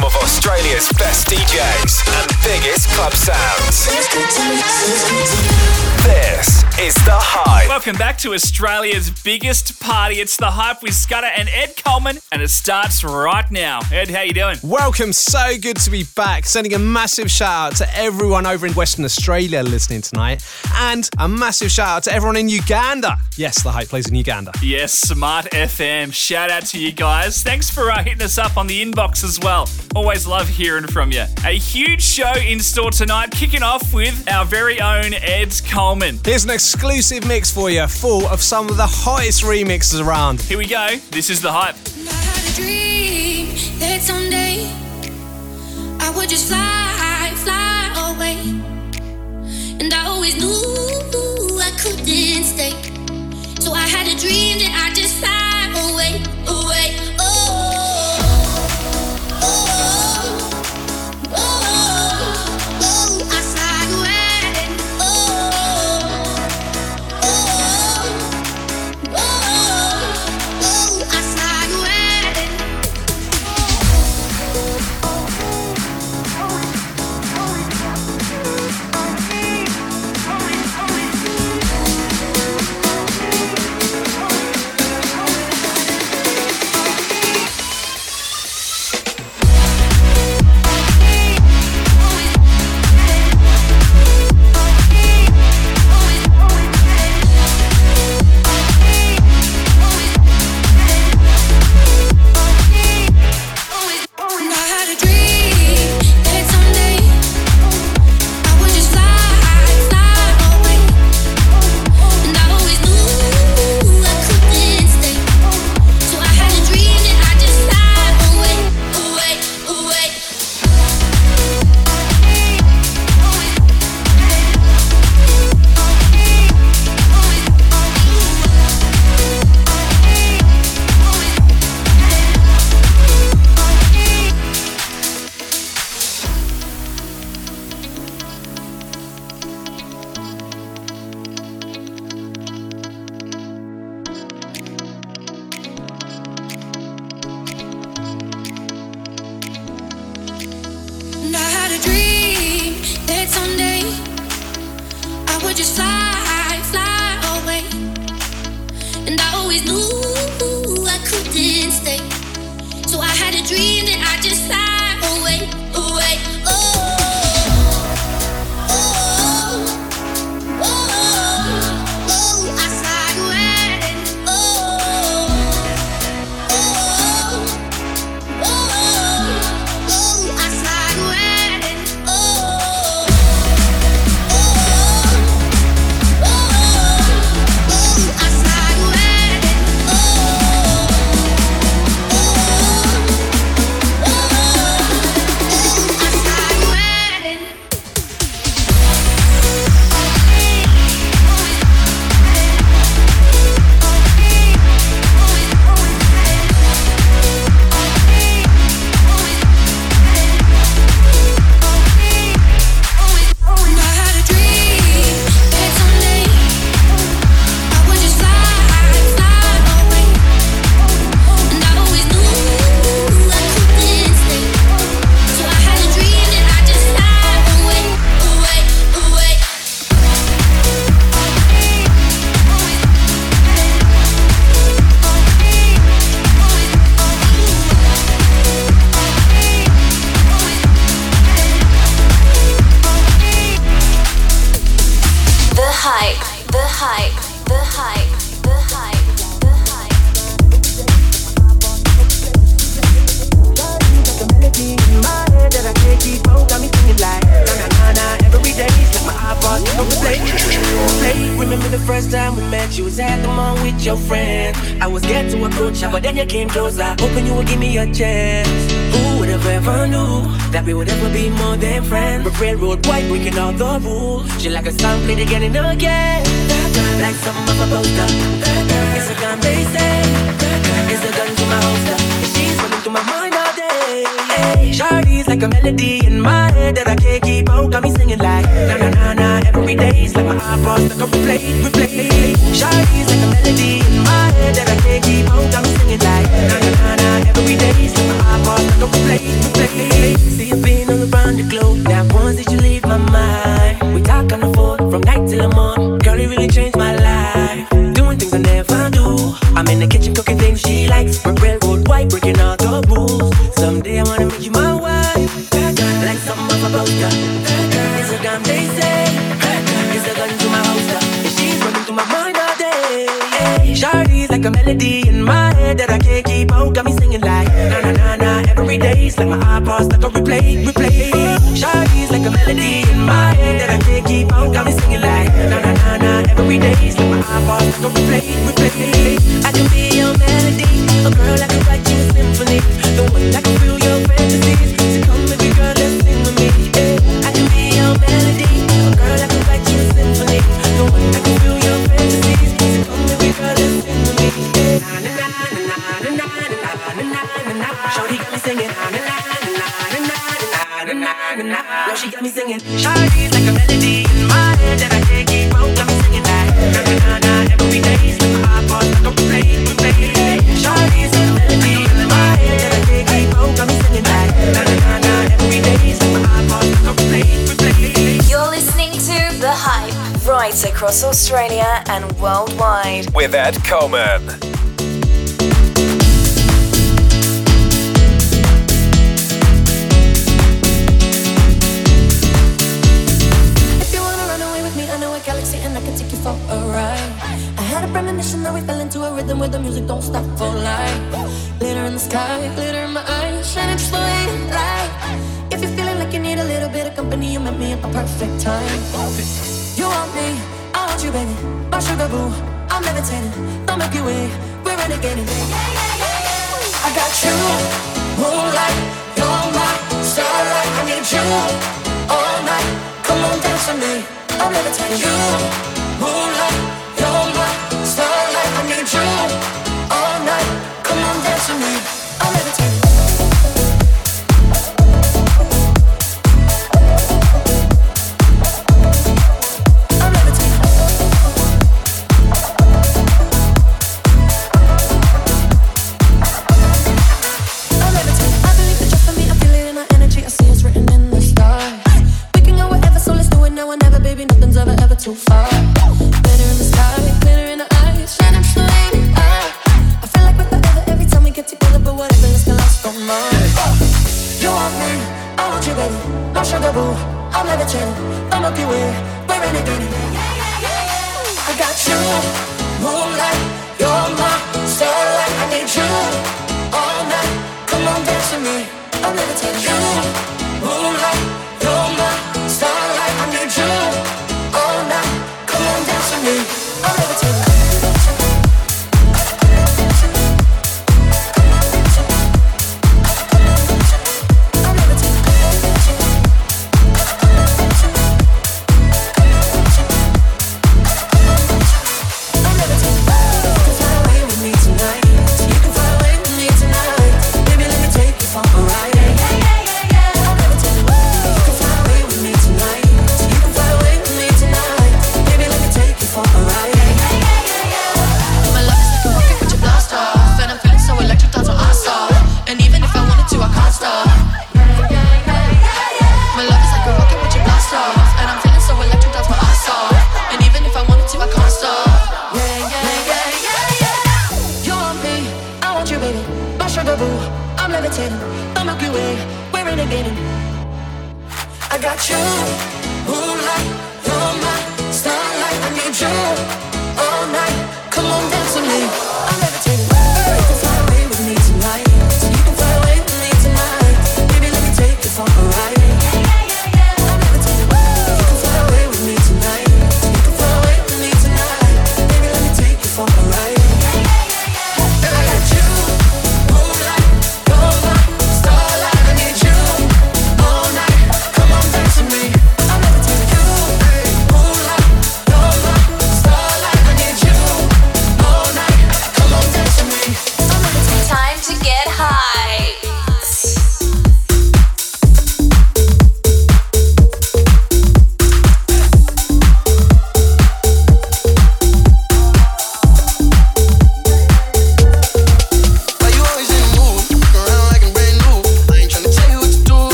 Home of Australia's best DJs and biggest club sounds. This is The Hype. Welcome back to Australia's biggest party. It's the hype with Scudder and Ed Coleman, and it starts right now. Ed, how you doing? Welcome, so good to be back. Sending a massive shout out to everyone over in Western Australia listening tonight, and a massive shout out to everyone in Uganda. Yes, the hype plays in Uganda. Yes, Smart FM. Shout out to you guys. Thanks for uh, hitting us up on the inbox as well. Always love hearing from you. A huge show in store tonight, kicking off with our very own Ed Coleman. Here's an exclusive mix for you, full of some of the hottest remixes around. Here we go. This is the hype. I had a dream that someday I would just fly, fly away. And I always knew I couldn't stay. So I had a dream that I just fly away, away. Rules. She like a Milky Way. We're renegading. I got you, moonlight, you're my starlight. I need you all night. Come on, dance with me. I'm levitating. You, moonlight, you're my starlight. I need you all night. Come on, dance with me.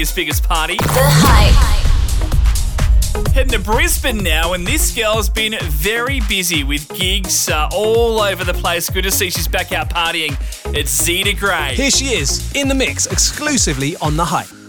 Australia's biggest party. The Hype. Heading to Brisbane now, and this girl's been very busy with gigs uh, all over the place. Good to see she's back out partying. It's Zeta Gray. Here she is, in the mix, exclusively on The Hype.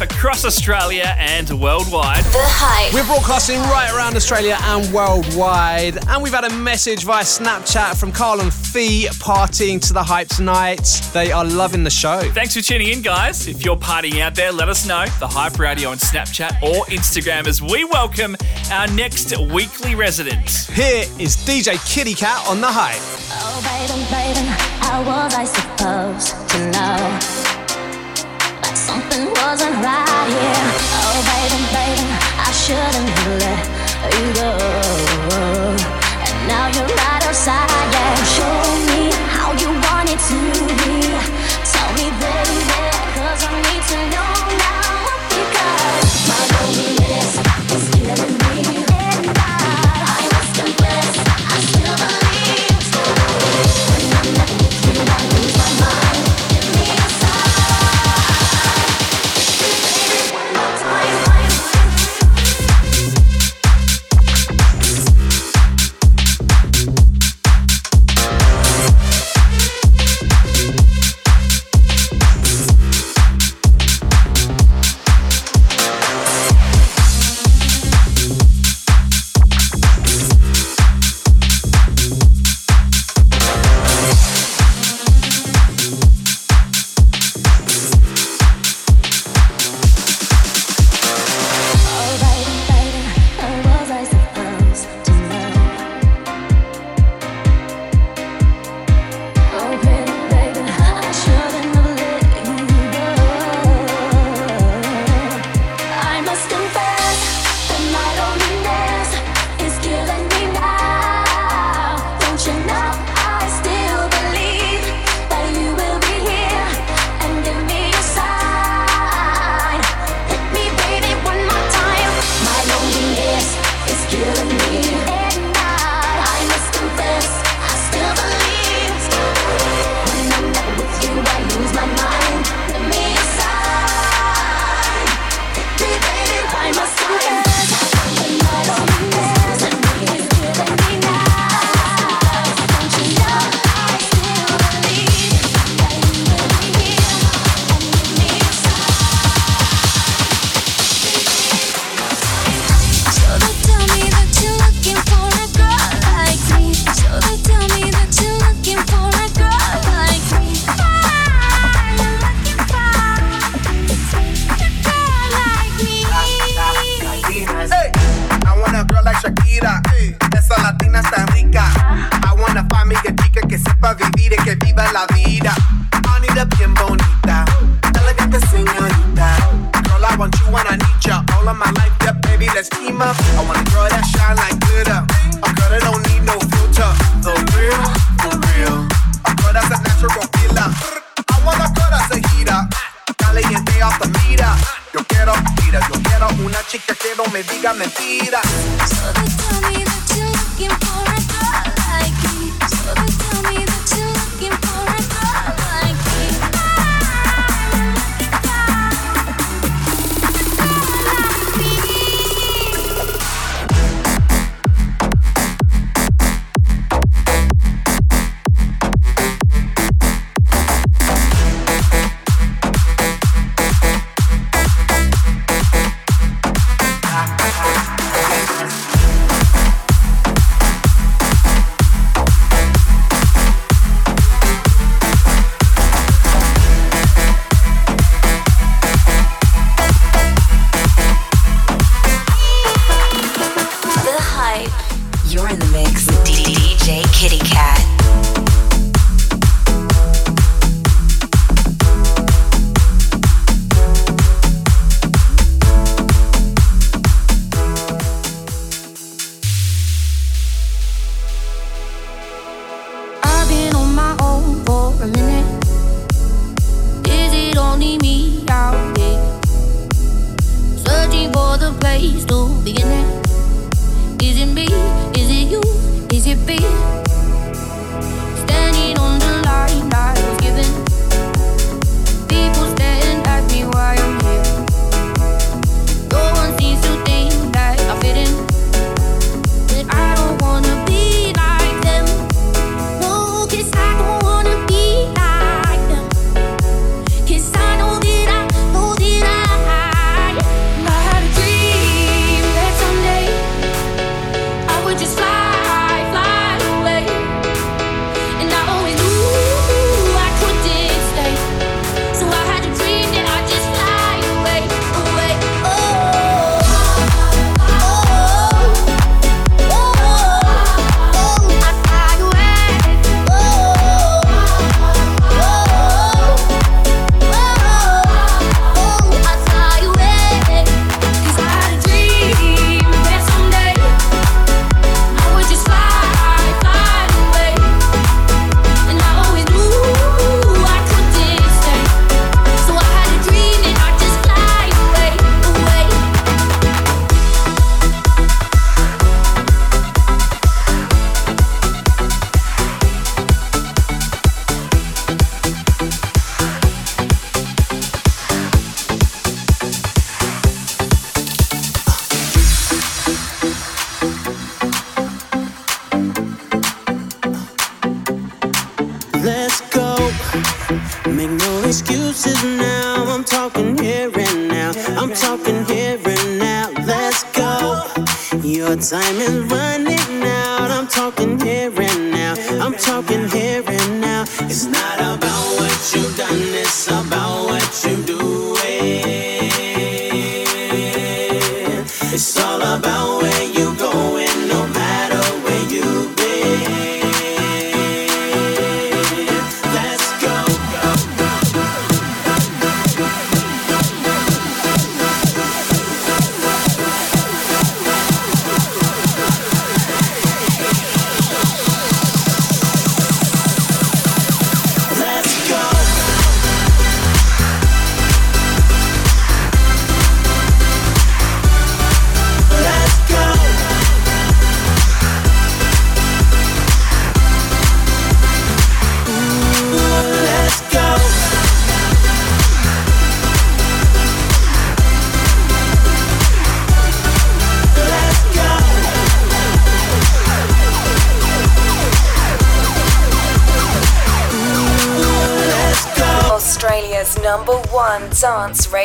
across Australia and worldwide. The Hype. We're broadcasting right around Australia and worldwide. And we've had a message via Snapchat from Carl and Fee partying to The Hype tonight. They are loving the show. Thanks for tuning in, guys. If you're partying out there, let us know. The Hype Radio on Snapchat or Instagram as we welcome our next weekly resident. Here is DJ Kitty Cat on The Hype. Oh, baby, baby, how was I supposed to know? wasn't right, yeah. Oh, baby, baby, I shouldn't have let you go. And now you're right outside, yeah. Show me how you want it to be. Tell me, baby, cause I need to know now. Because my loneliness is killing me.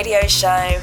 Radio show.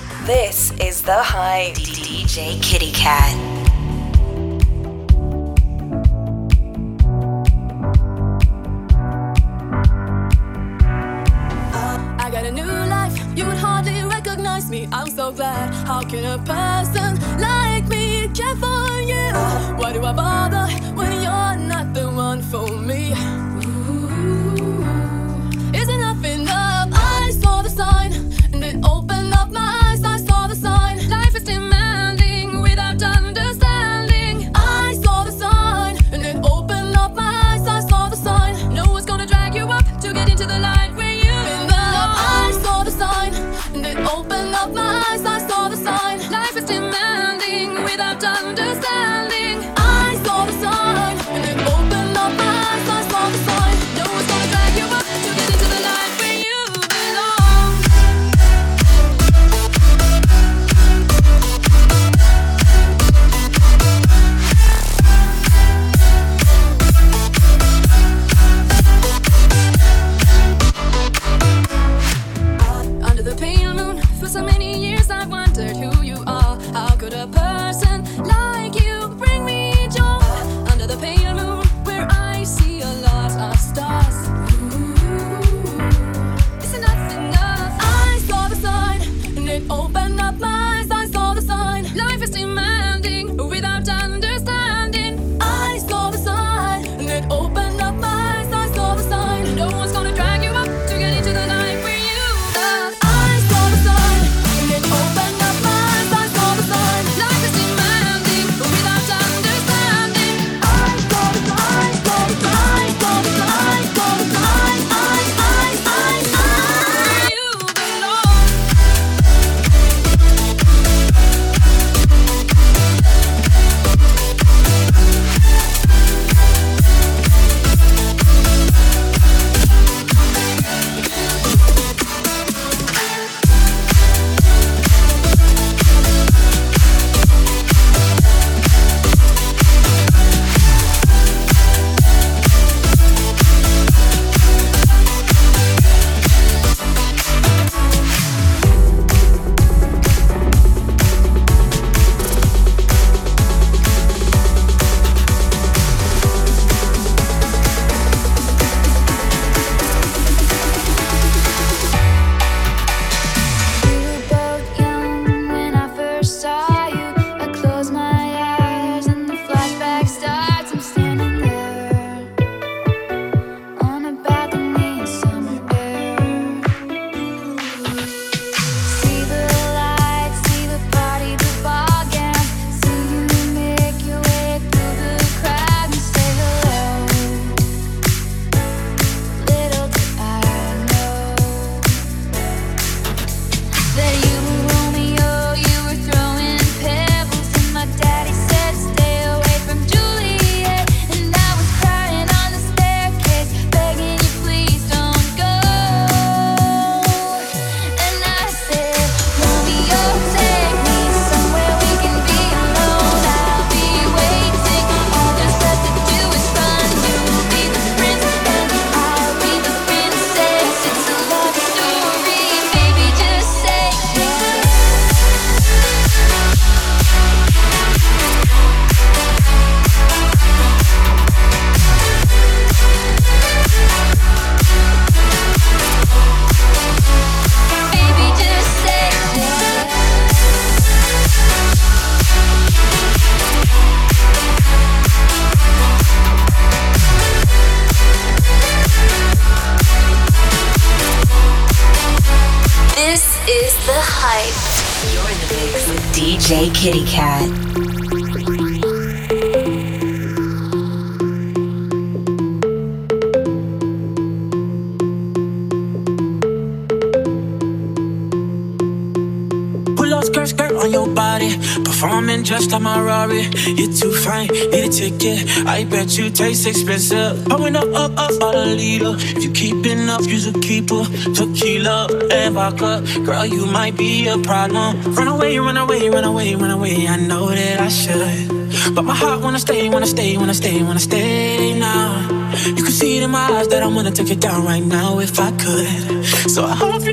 Bet you taste expensive. Pouring up, up, up, all a leader. If you keeping up, you's a keeper. Tequila and vodka. Girl, you might be a problem. Run away, run away, run away, run away. I know that I should. But my heart wanna stay, wanna stay, wanna stay, wanna stay now. You can see it in my eyes that I wanna take it down right now if I could. So I hope you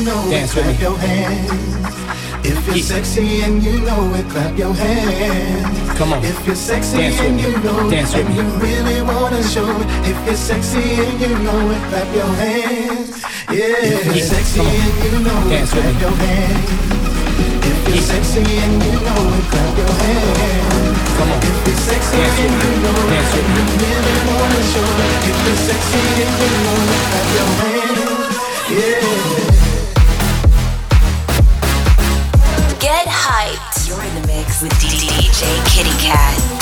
You know it, Dance with me. your hands. If you're sexy and you know it, clap your hands. Come on. If you're sexy Dance with and me. you know Dance it, with and me. really wanna show it. If you're sexy and you know it, clap your hands. Yeah. If you're sexy on. and you know it, Dance with clap me. your hands. If you're sexy and you know it, clap your hands. Come on. If you're sexy and you know it, if you really wanna show it. If you're sexy and you know it, clap your hands. Yeah. Hyped. You're in the mix with DJ Kitty Cat.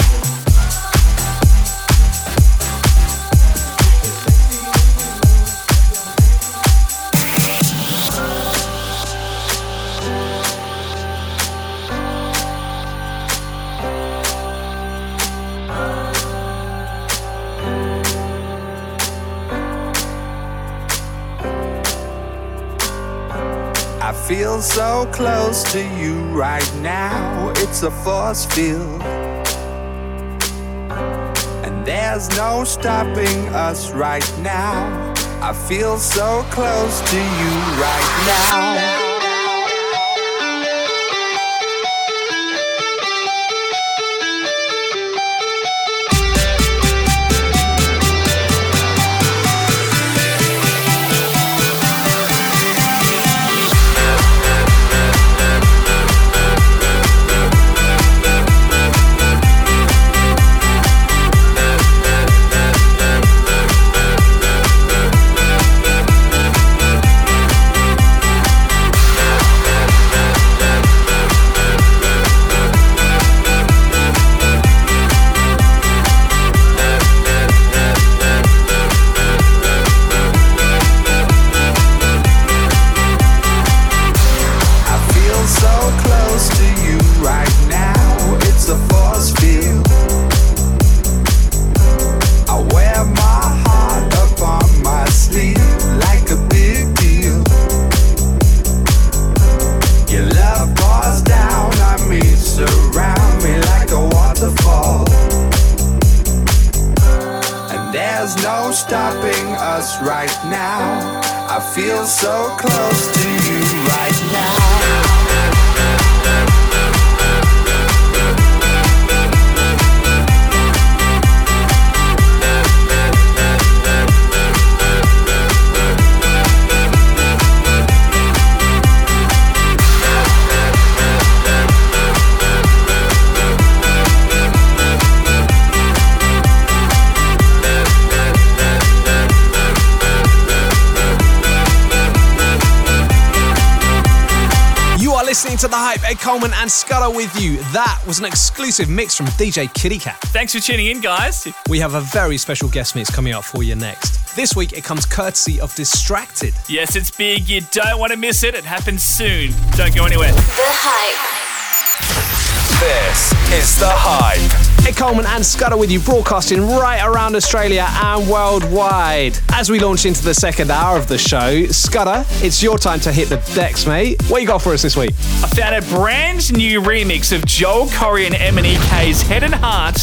Feel so close to you right now. It's a force field. And there's no stopping us right now. I feel so close to you right now. Coleman and Scudder with you. That was an exclusive mix from DJ Kitty Cat. Thanks for tuning in, guys. We have a very special guest mix coming up for you next. This week it comes courtesy of Distracted. Yes, it's big. You don't want to miss it. It happens soon. Don't go anywhere. The Hype. This is The Hype. Hey Coleman and Scudder with you, broadcasting right around Australia and worldwide. As we launch into the second hour of the show, Scudder, it's your time to hit the decks, mate. What you got for us this week? I found a brand new remix of Joel Corry and MNEK's Head and Heart,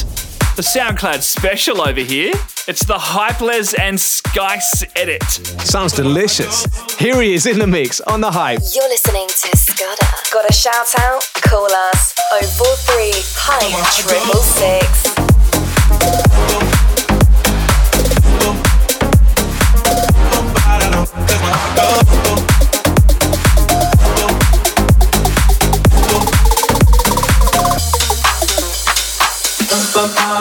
the SoundCloud special over here. It's the Hypeless and Skice edit. Sounds delicious. Here he is in the mix on The Hype. You're listening to Scudder. Got a shout out? Call us 043 Hype Triple Six.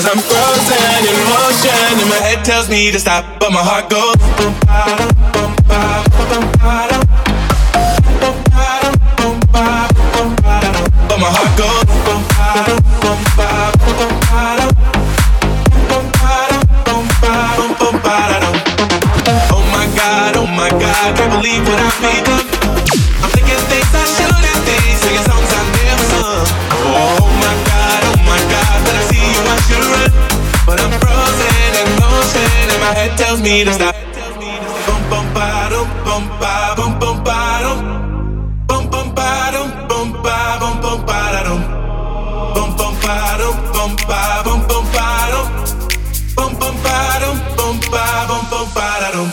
Cause I'm frozen in motion, and my head tells me to stop, but my heart goes. boom, ba, dum, boom, ba, boom, ba, dum. Boom, ba, dum, boom, ba, boom, ba. But my heart goes. boom, ba, dum, boom, ba, boom, ba, dum. Boom, ba, dum, boom, ba, boom, boom, ba. Oh my god, oh my god, can't believe what I've become. My head tells me to stop. Boom, boom, ba, dum, bum ba bum bum ba dum. Bum bum ba dum bum ba bum bum ba da dum. Bum bum ba dum bum ba bum bum ba dum. Bum bum ba dum bum ba bum bum ba da dum.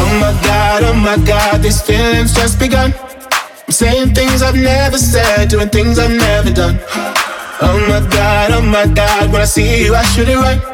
Oh my god, oh my god, these feelings just begun. I'm saying things I've never said, doing things I've never done. Oh my god, oh my god, when I see you, I should it right.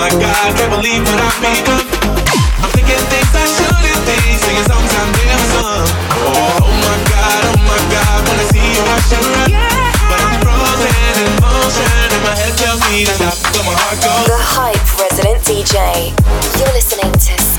My god, can't believe what I've become. I'm thinking things I shouldn't think, singing songs I never sung. Oh, oh my god, oh my god, when I see you I should run. But I'm frozen in motion and my head tells me to stop. But my heart goes. The Hype Resident DJ. You're listening to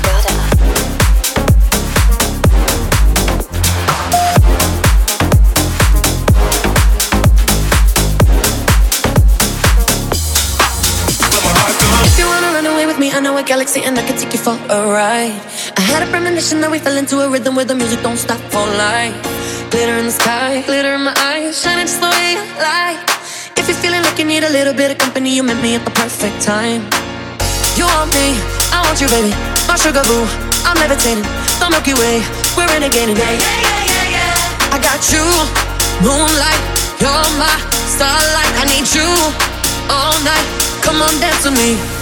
I know a galaxy and I can take you for a ride. I had a premonition that we fell into a rhythm where the music don't stop for life. Glitter in the sky, glitter in my eyes, shining just the way you like. If you're feeling like you need a little bit of company, you met me at the perfect time. You want me, I want you, baby. My sugar boo, I'm levitating. The Milky Way, we're renegading. Yeah, yeah, yeah, yeah, yeah. I got you, moonlight, you're my starlight. I need you all night. Come on, dance with me.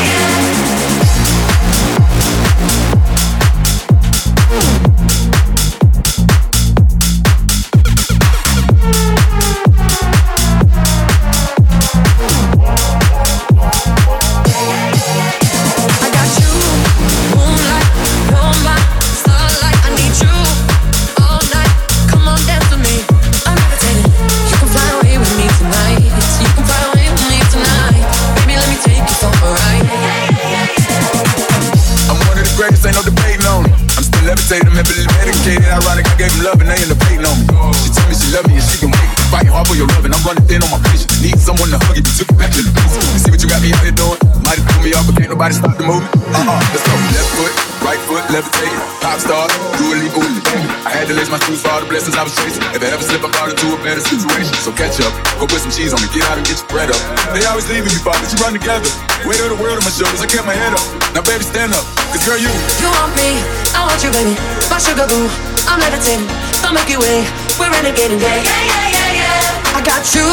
You took it back to the basics. You see what you got me out here doing? Might have threw me off, but can't nobody stop the movement. Uh-uh, let's go. Left foot, right foot, levitating. Pop star, do a leap with the baby. I had to lace my shoes for all the blessings I was chasing. If I ever slip, I got into a better situation. So catch up, go put some cheese on me, get out and get your bread up. They always leaving me, but you run together. Weight of the world on my shoulders, I kept my head up. Now baby, stand up, cause girl, you. You want me, I want you, baby. My sugar boo, I'm levitating. The Milky Way, we're renegading. Yeah, yeah, yeah, yeah, yeah. I got you,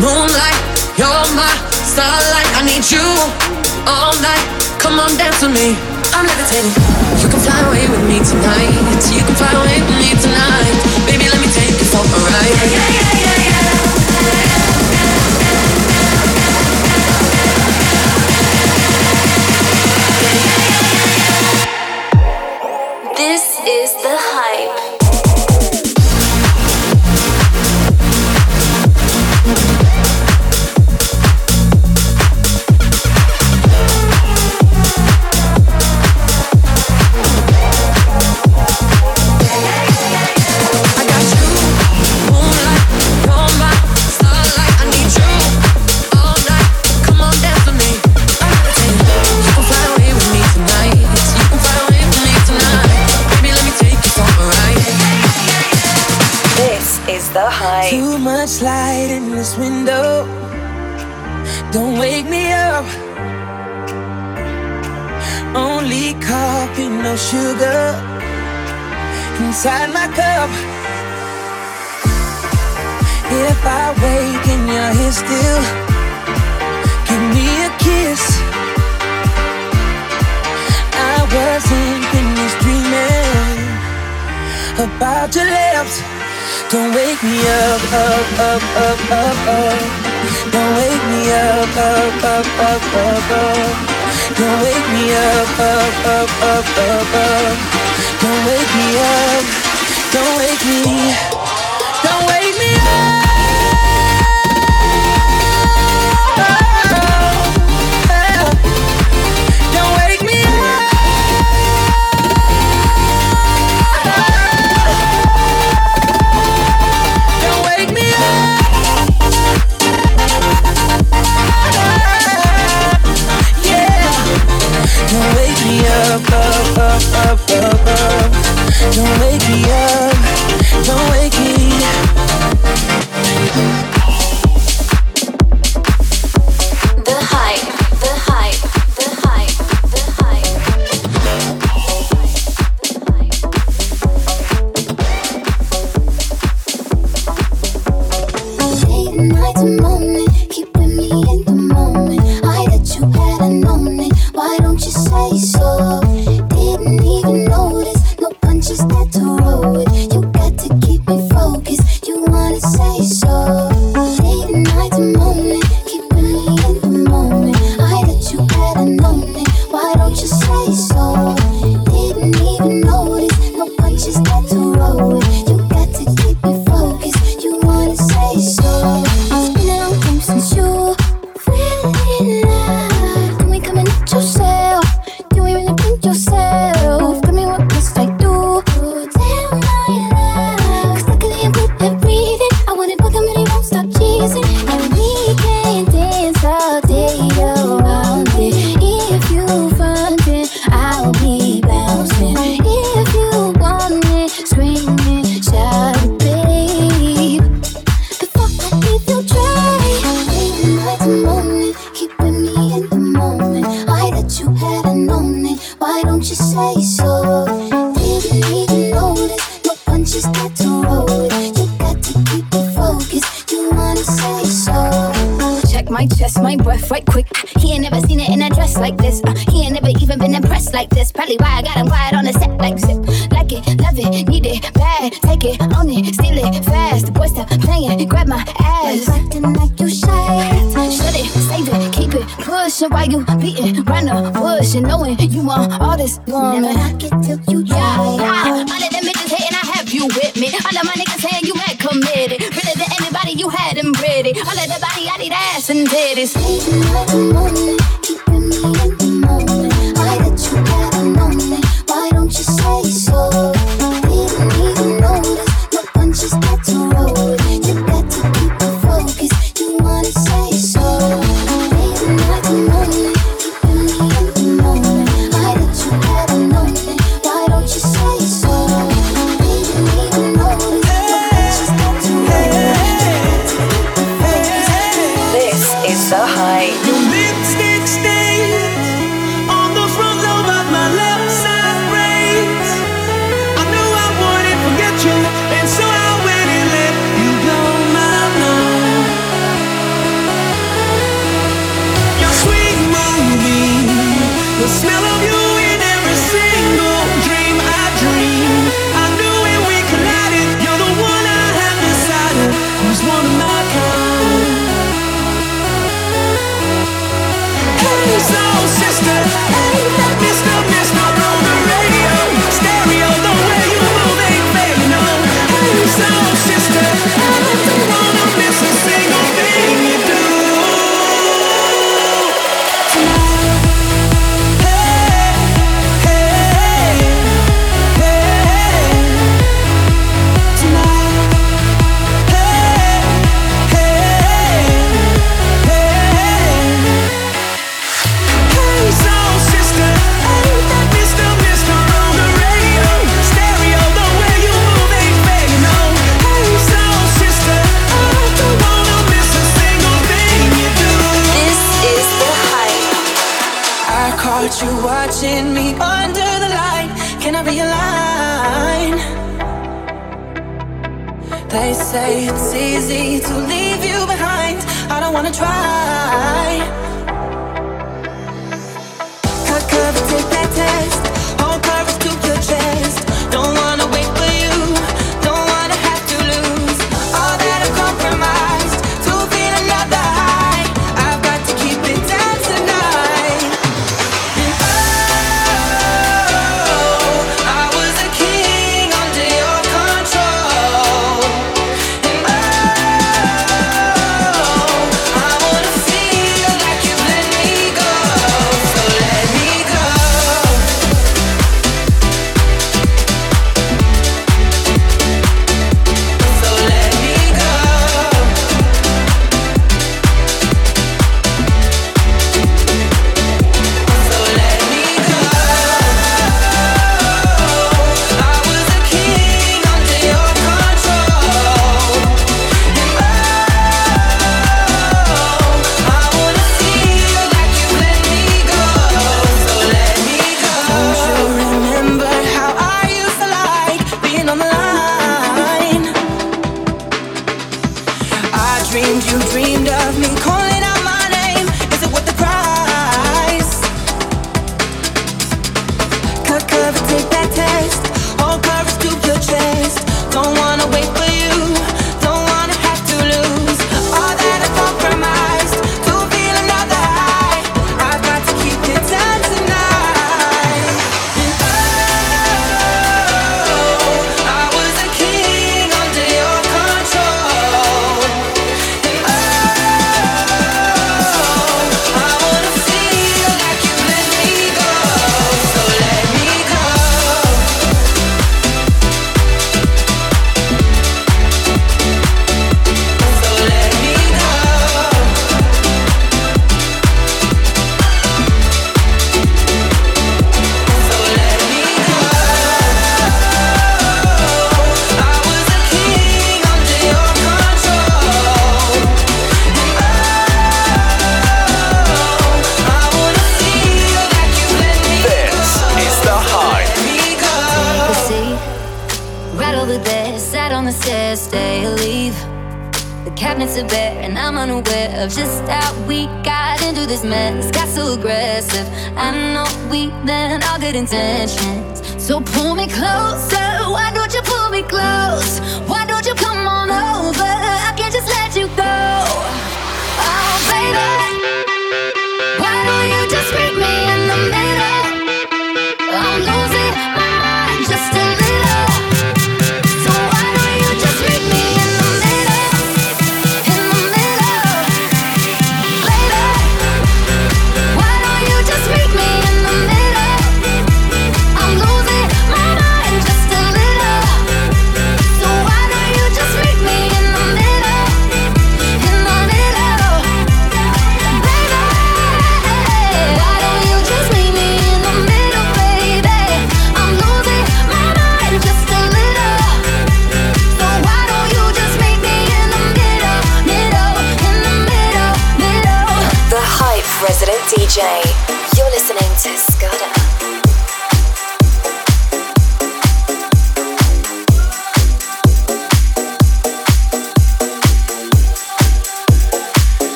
moonlight, you're my starlight. I need you all night. Come on, dance with me. I'm levitating. You can fly away with me tonight. You can fly away with me tonight. Baby, let me take you for a ride. inside my cup. If I wake and you're here still, give me a kiss. I wasn't finished dreaming about your lips. Don't wake me up, up, up, up, up, up. Don't wake me up, up, up, up, up, up. Don't wake me up, up, up, up, up, up. Don't wake me up. Don't wake me. Don't wake me up.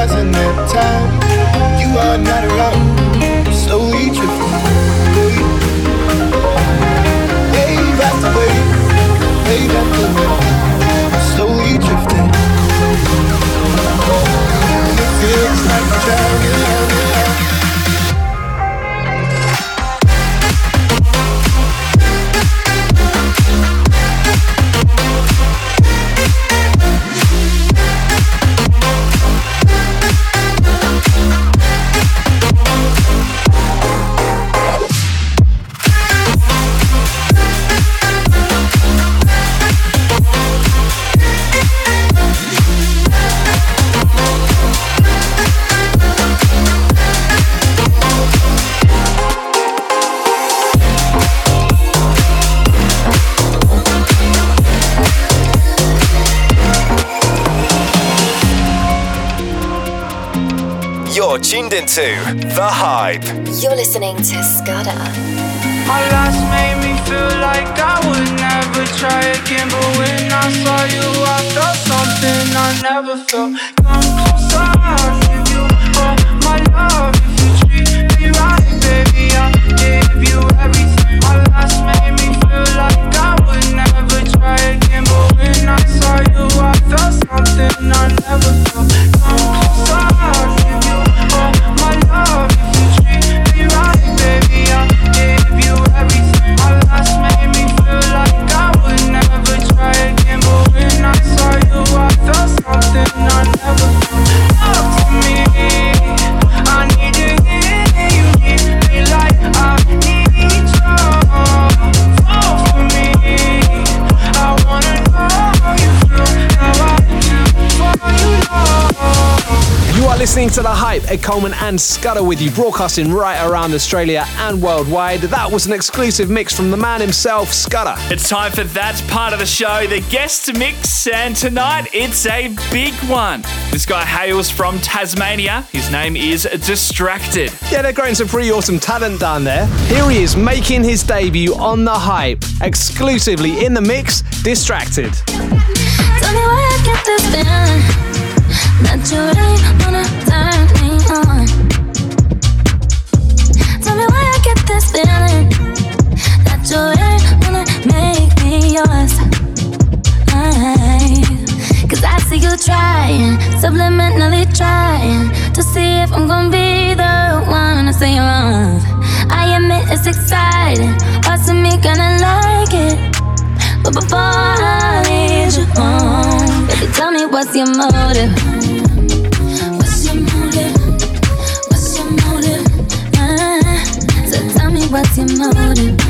Wasn't it time. 자 Ed Coleman and Scudder with you, broadcasting right around Australia and worldwide. That was an exclusive mix from the man himself, Scudder. It's time for that part of the show, the guest mix, and tonight it's a big one. This guy hails from Tasmania. His name is Distracted. Yeah, they're growing some pretty awesome talent down there. Here he is making his debut on The Hype, exclusively in the mix, Distracted. Tell me where I get this you wanna die. you trying, subliminally trying to see if I'm gonna be the one to say wrong. I admit it's exciting, parts me kinda like it. But before I lead you on, baby, tell me what's your motive. What's your motive? What's your motive? Uh-huh. So tell me what's your motive?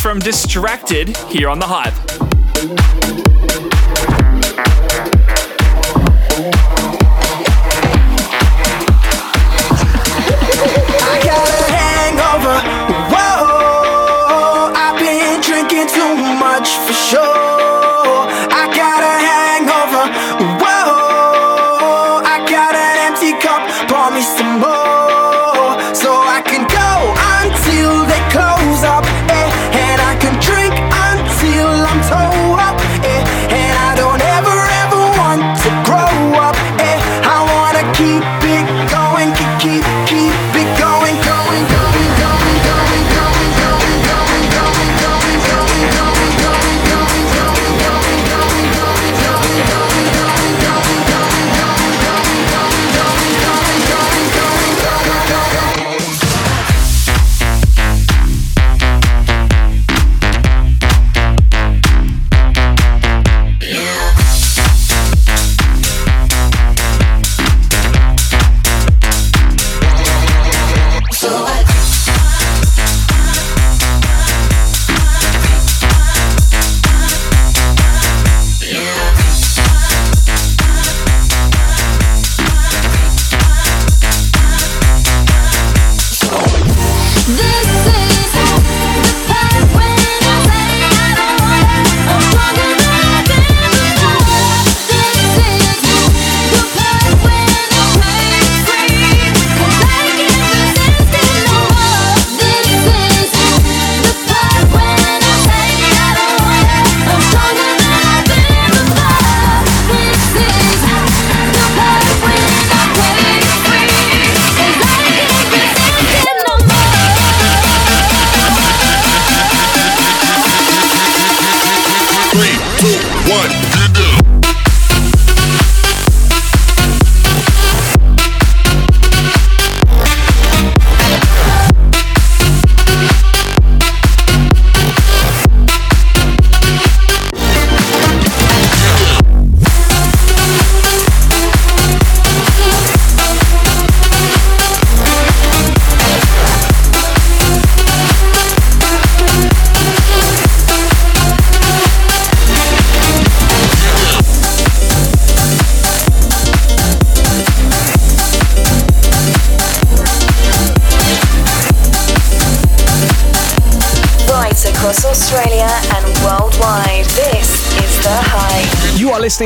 from Distracted here on The Hype.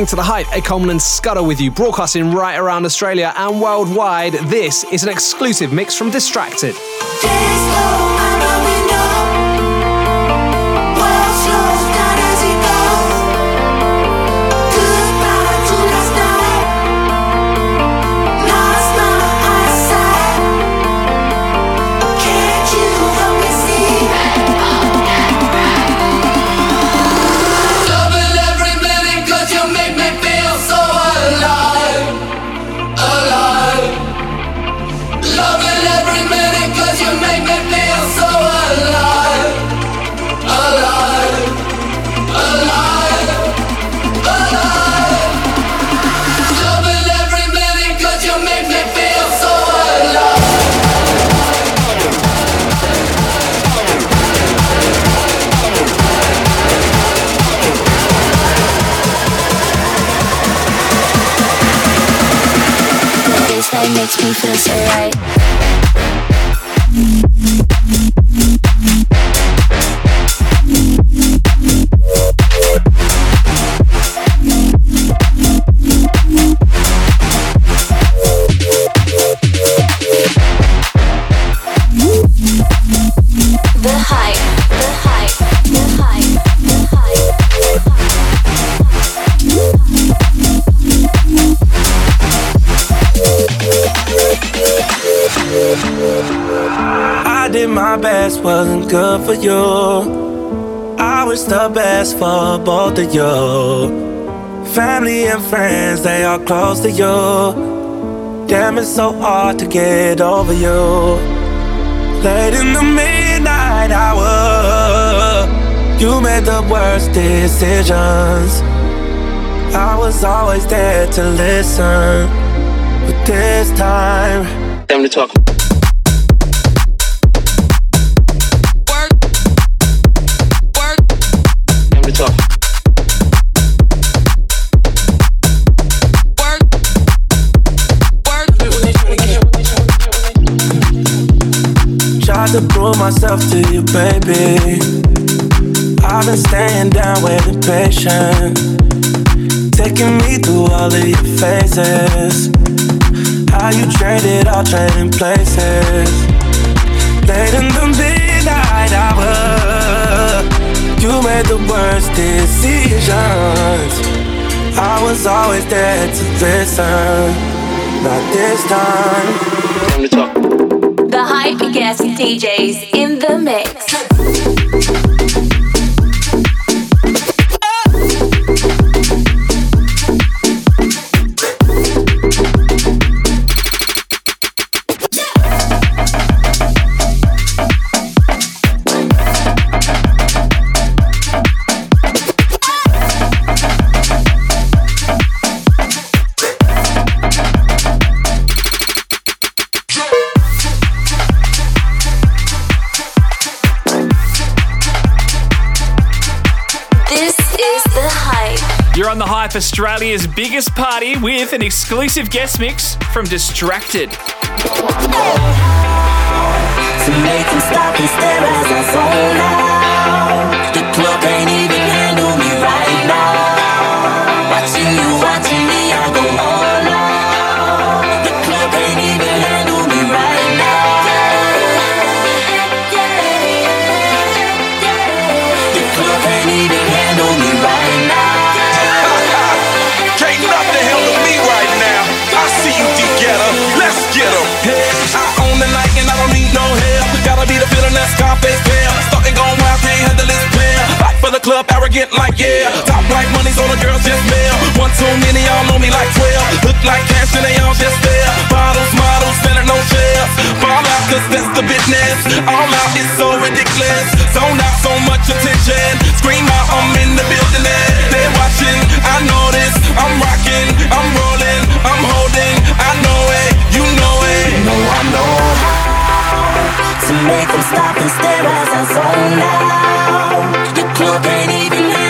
listening to The Hype, a Coleman Scudder with you, broadcasting right around Australia and worldwide. This is an exclusive mix from Distracted. For both of you. Family and friends, they are close to you. Damn, it's so hard to get over you. Late in the midnight hour, you made the worst decisions. I was always there to listen, but this time, time to talk. Time to talk. To prove myself to you, baby. I've been staying down, waiting patient. Taking me through all of your phases. How you traded all trading places. Late in the midnight hour, you made the worst decisions. I was always there to listen. Not this time. Time to talk. The hype guest DJs in the mix. Hype Australia's biggest party with an exclusive guest mix from Distracted. Club, arrogant like yeah. Top like money's on the girls just mail. One too many, y'all know me like 12. Look like cash and they all just there. Bottles, models, selling no shares. Fall out, cause that's the business. All out is so ridiculous. Zone out, so much attention. Scream out, I'm in the building they're watching. I know this, I'm rocking, I'm rolling, I'm holding. I know it, you know it. No, I know how to make them stop and stare as I zone out. Club can't even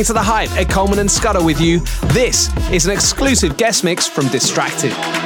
listening to The Hype, Ed Coleman and Scudder with you. This is an exclusive guest mix from Distracted.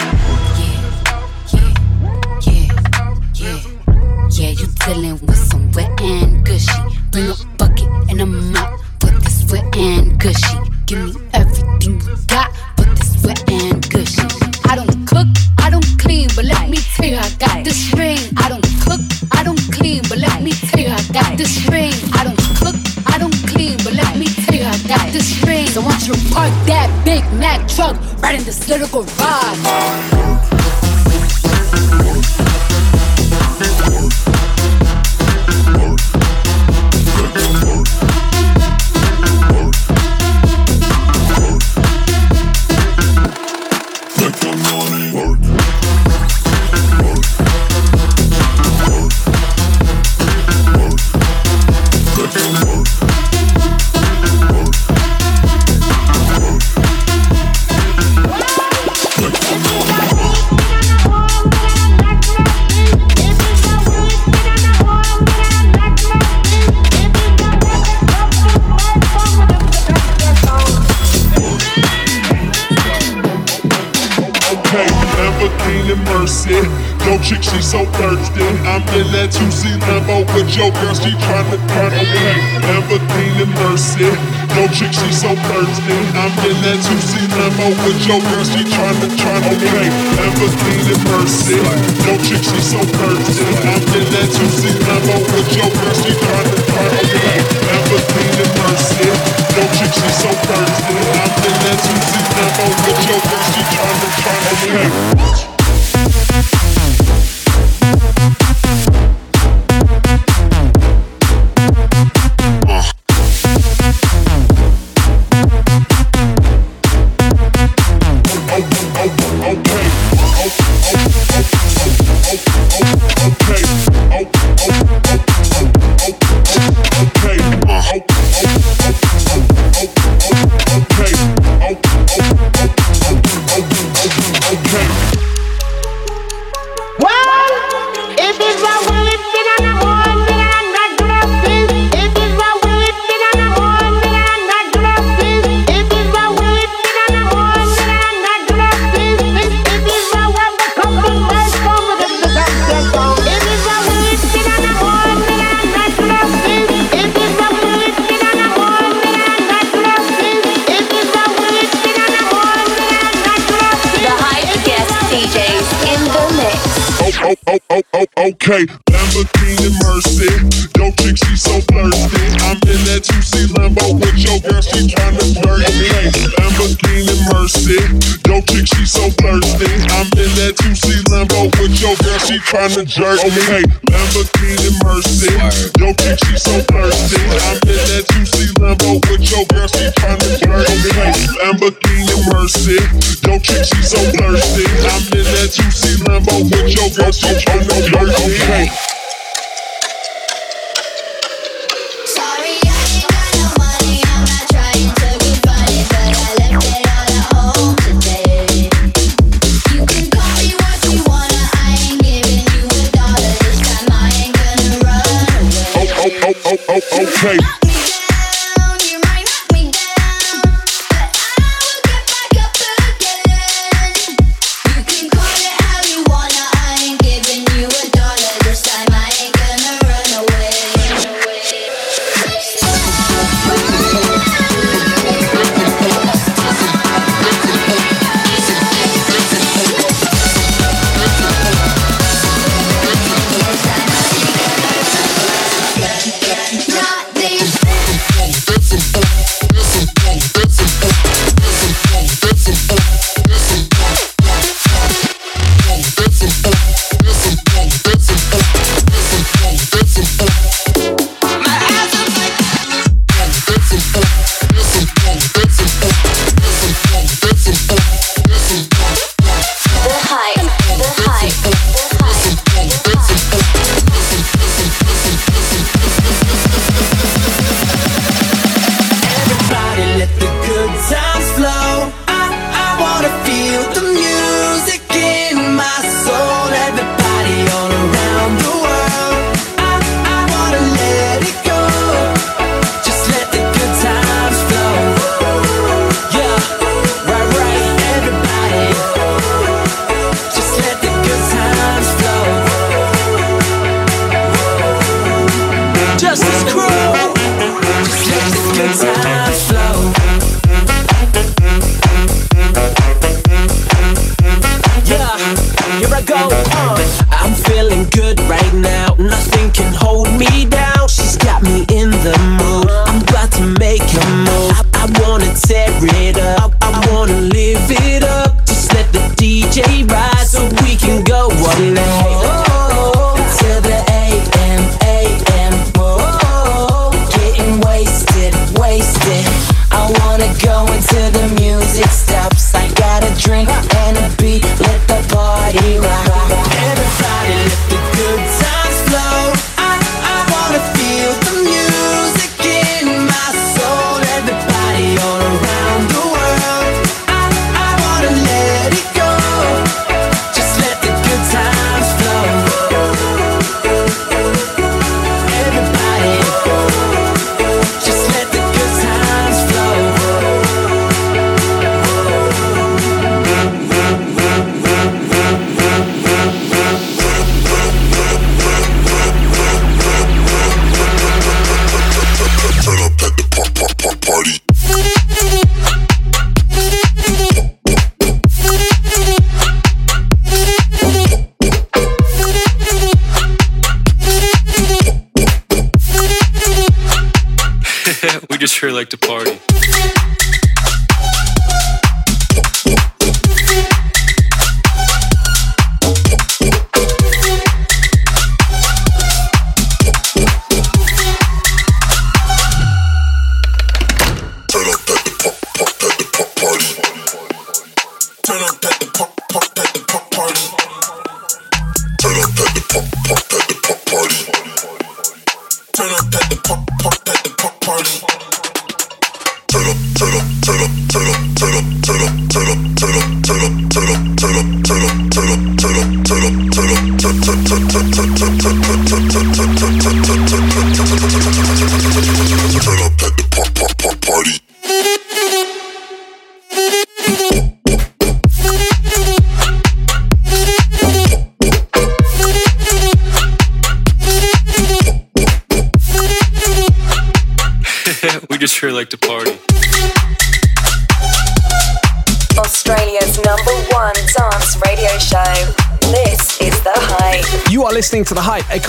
a jerk. Okay, Lamborghini Mercy. Yo, bitch, she so thirsty. I'm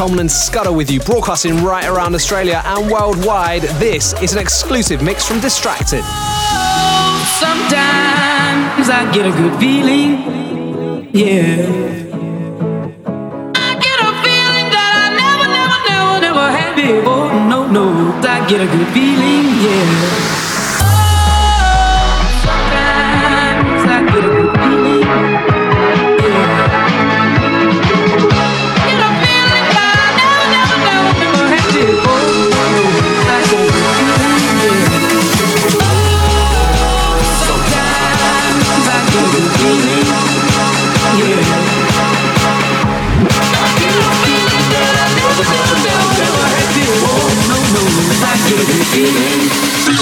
Tomlin Scudder with you, broadcasting right around Australia and worldwide. This is an exclusive mix from Distracted. Sometimes I get a good feeling, yeah. I get a feeling that I never, never, never, never had before. No, no, I get a good feeling, yeah.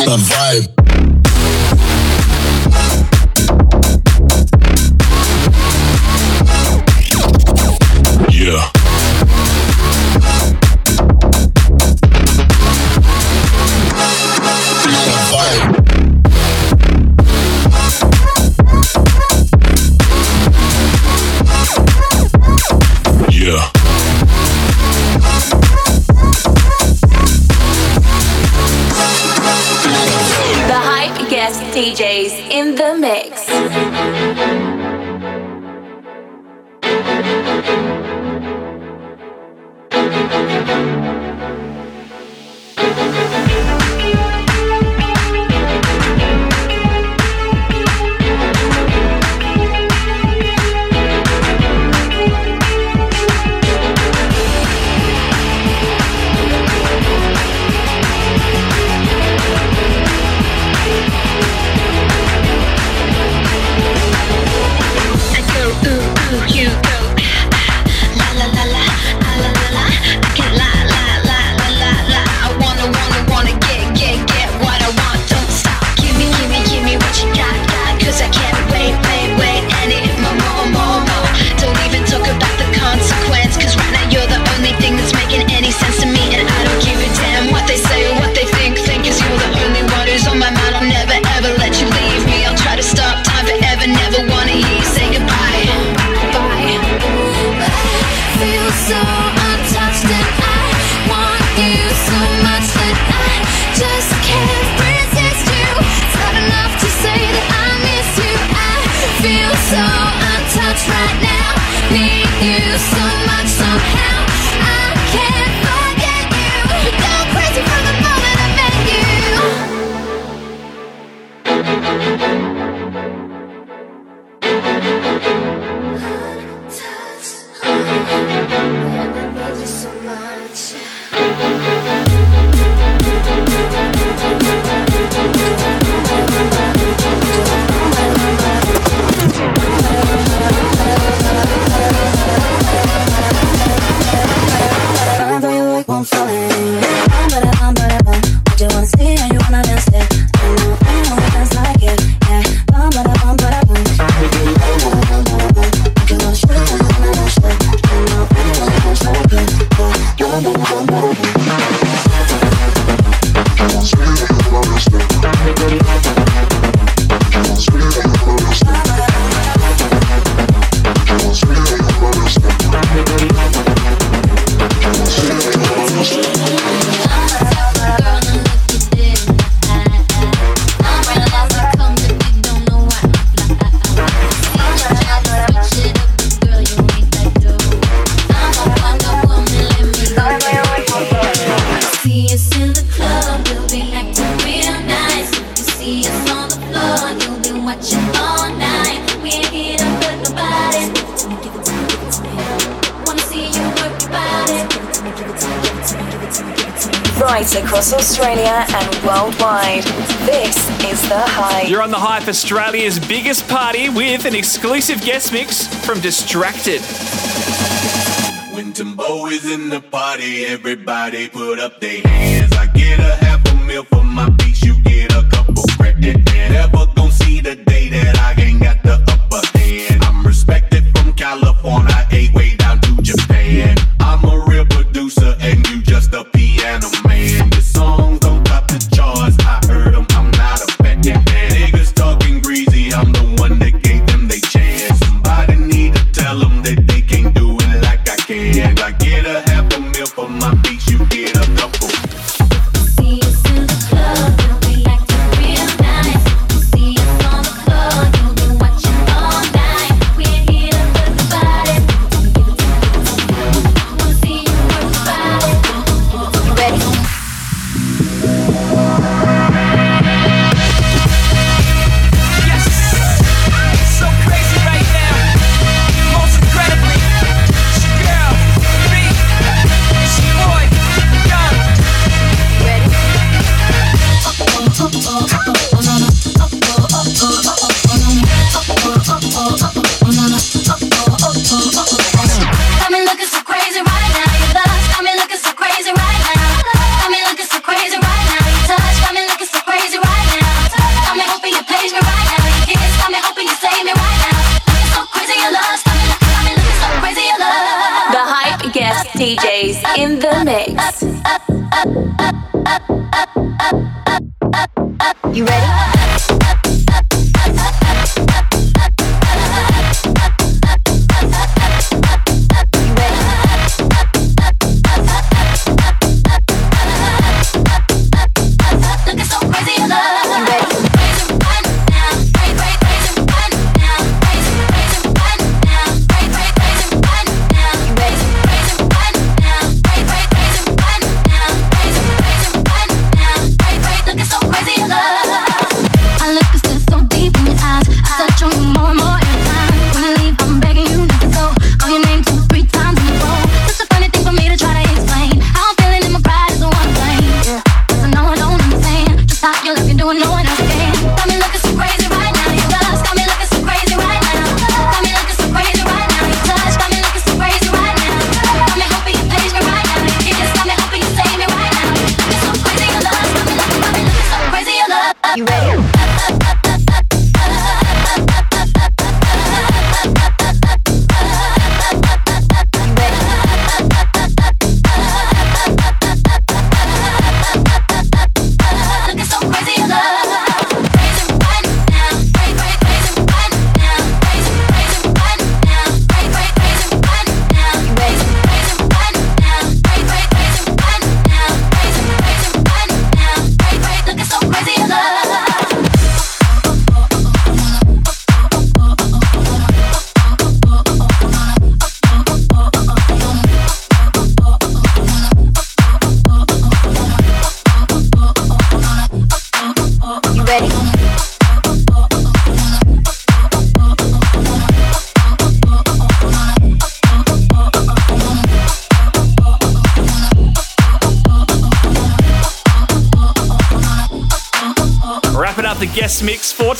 the vibe. DJs in the mix. an exclusive guest mix from Distracted. Is in the party, everybody put up their hands. I get a get a half a meal for my beats, you get a couple.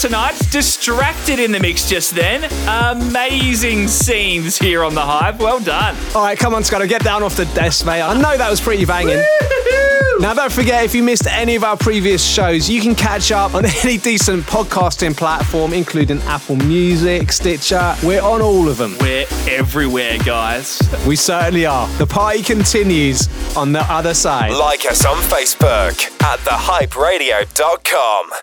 Mix for tonight. Distracted in the mix just then. Amazing scenes here on the Hype. Well done. All right, come on, Scotto, get down off the desk, mate. I know that was pretty banging. Now, don't forget, if you missed any of our previous shows, you can catch up on any decent podcasting platform, including Apple Music, Stitcher. We're on all of them. We're everywhere, guys. We certainly are. The party continues on the other side. Like us on Facebook at thehyperadio.com.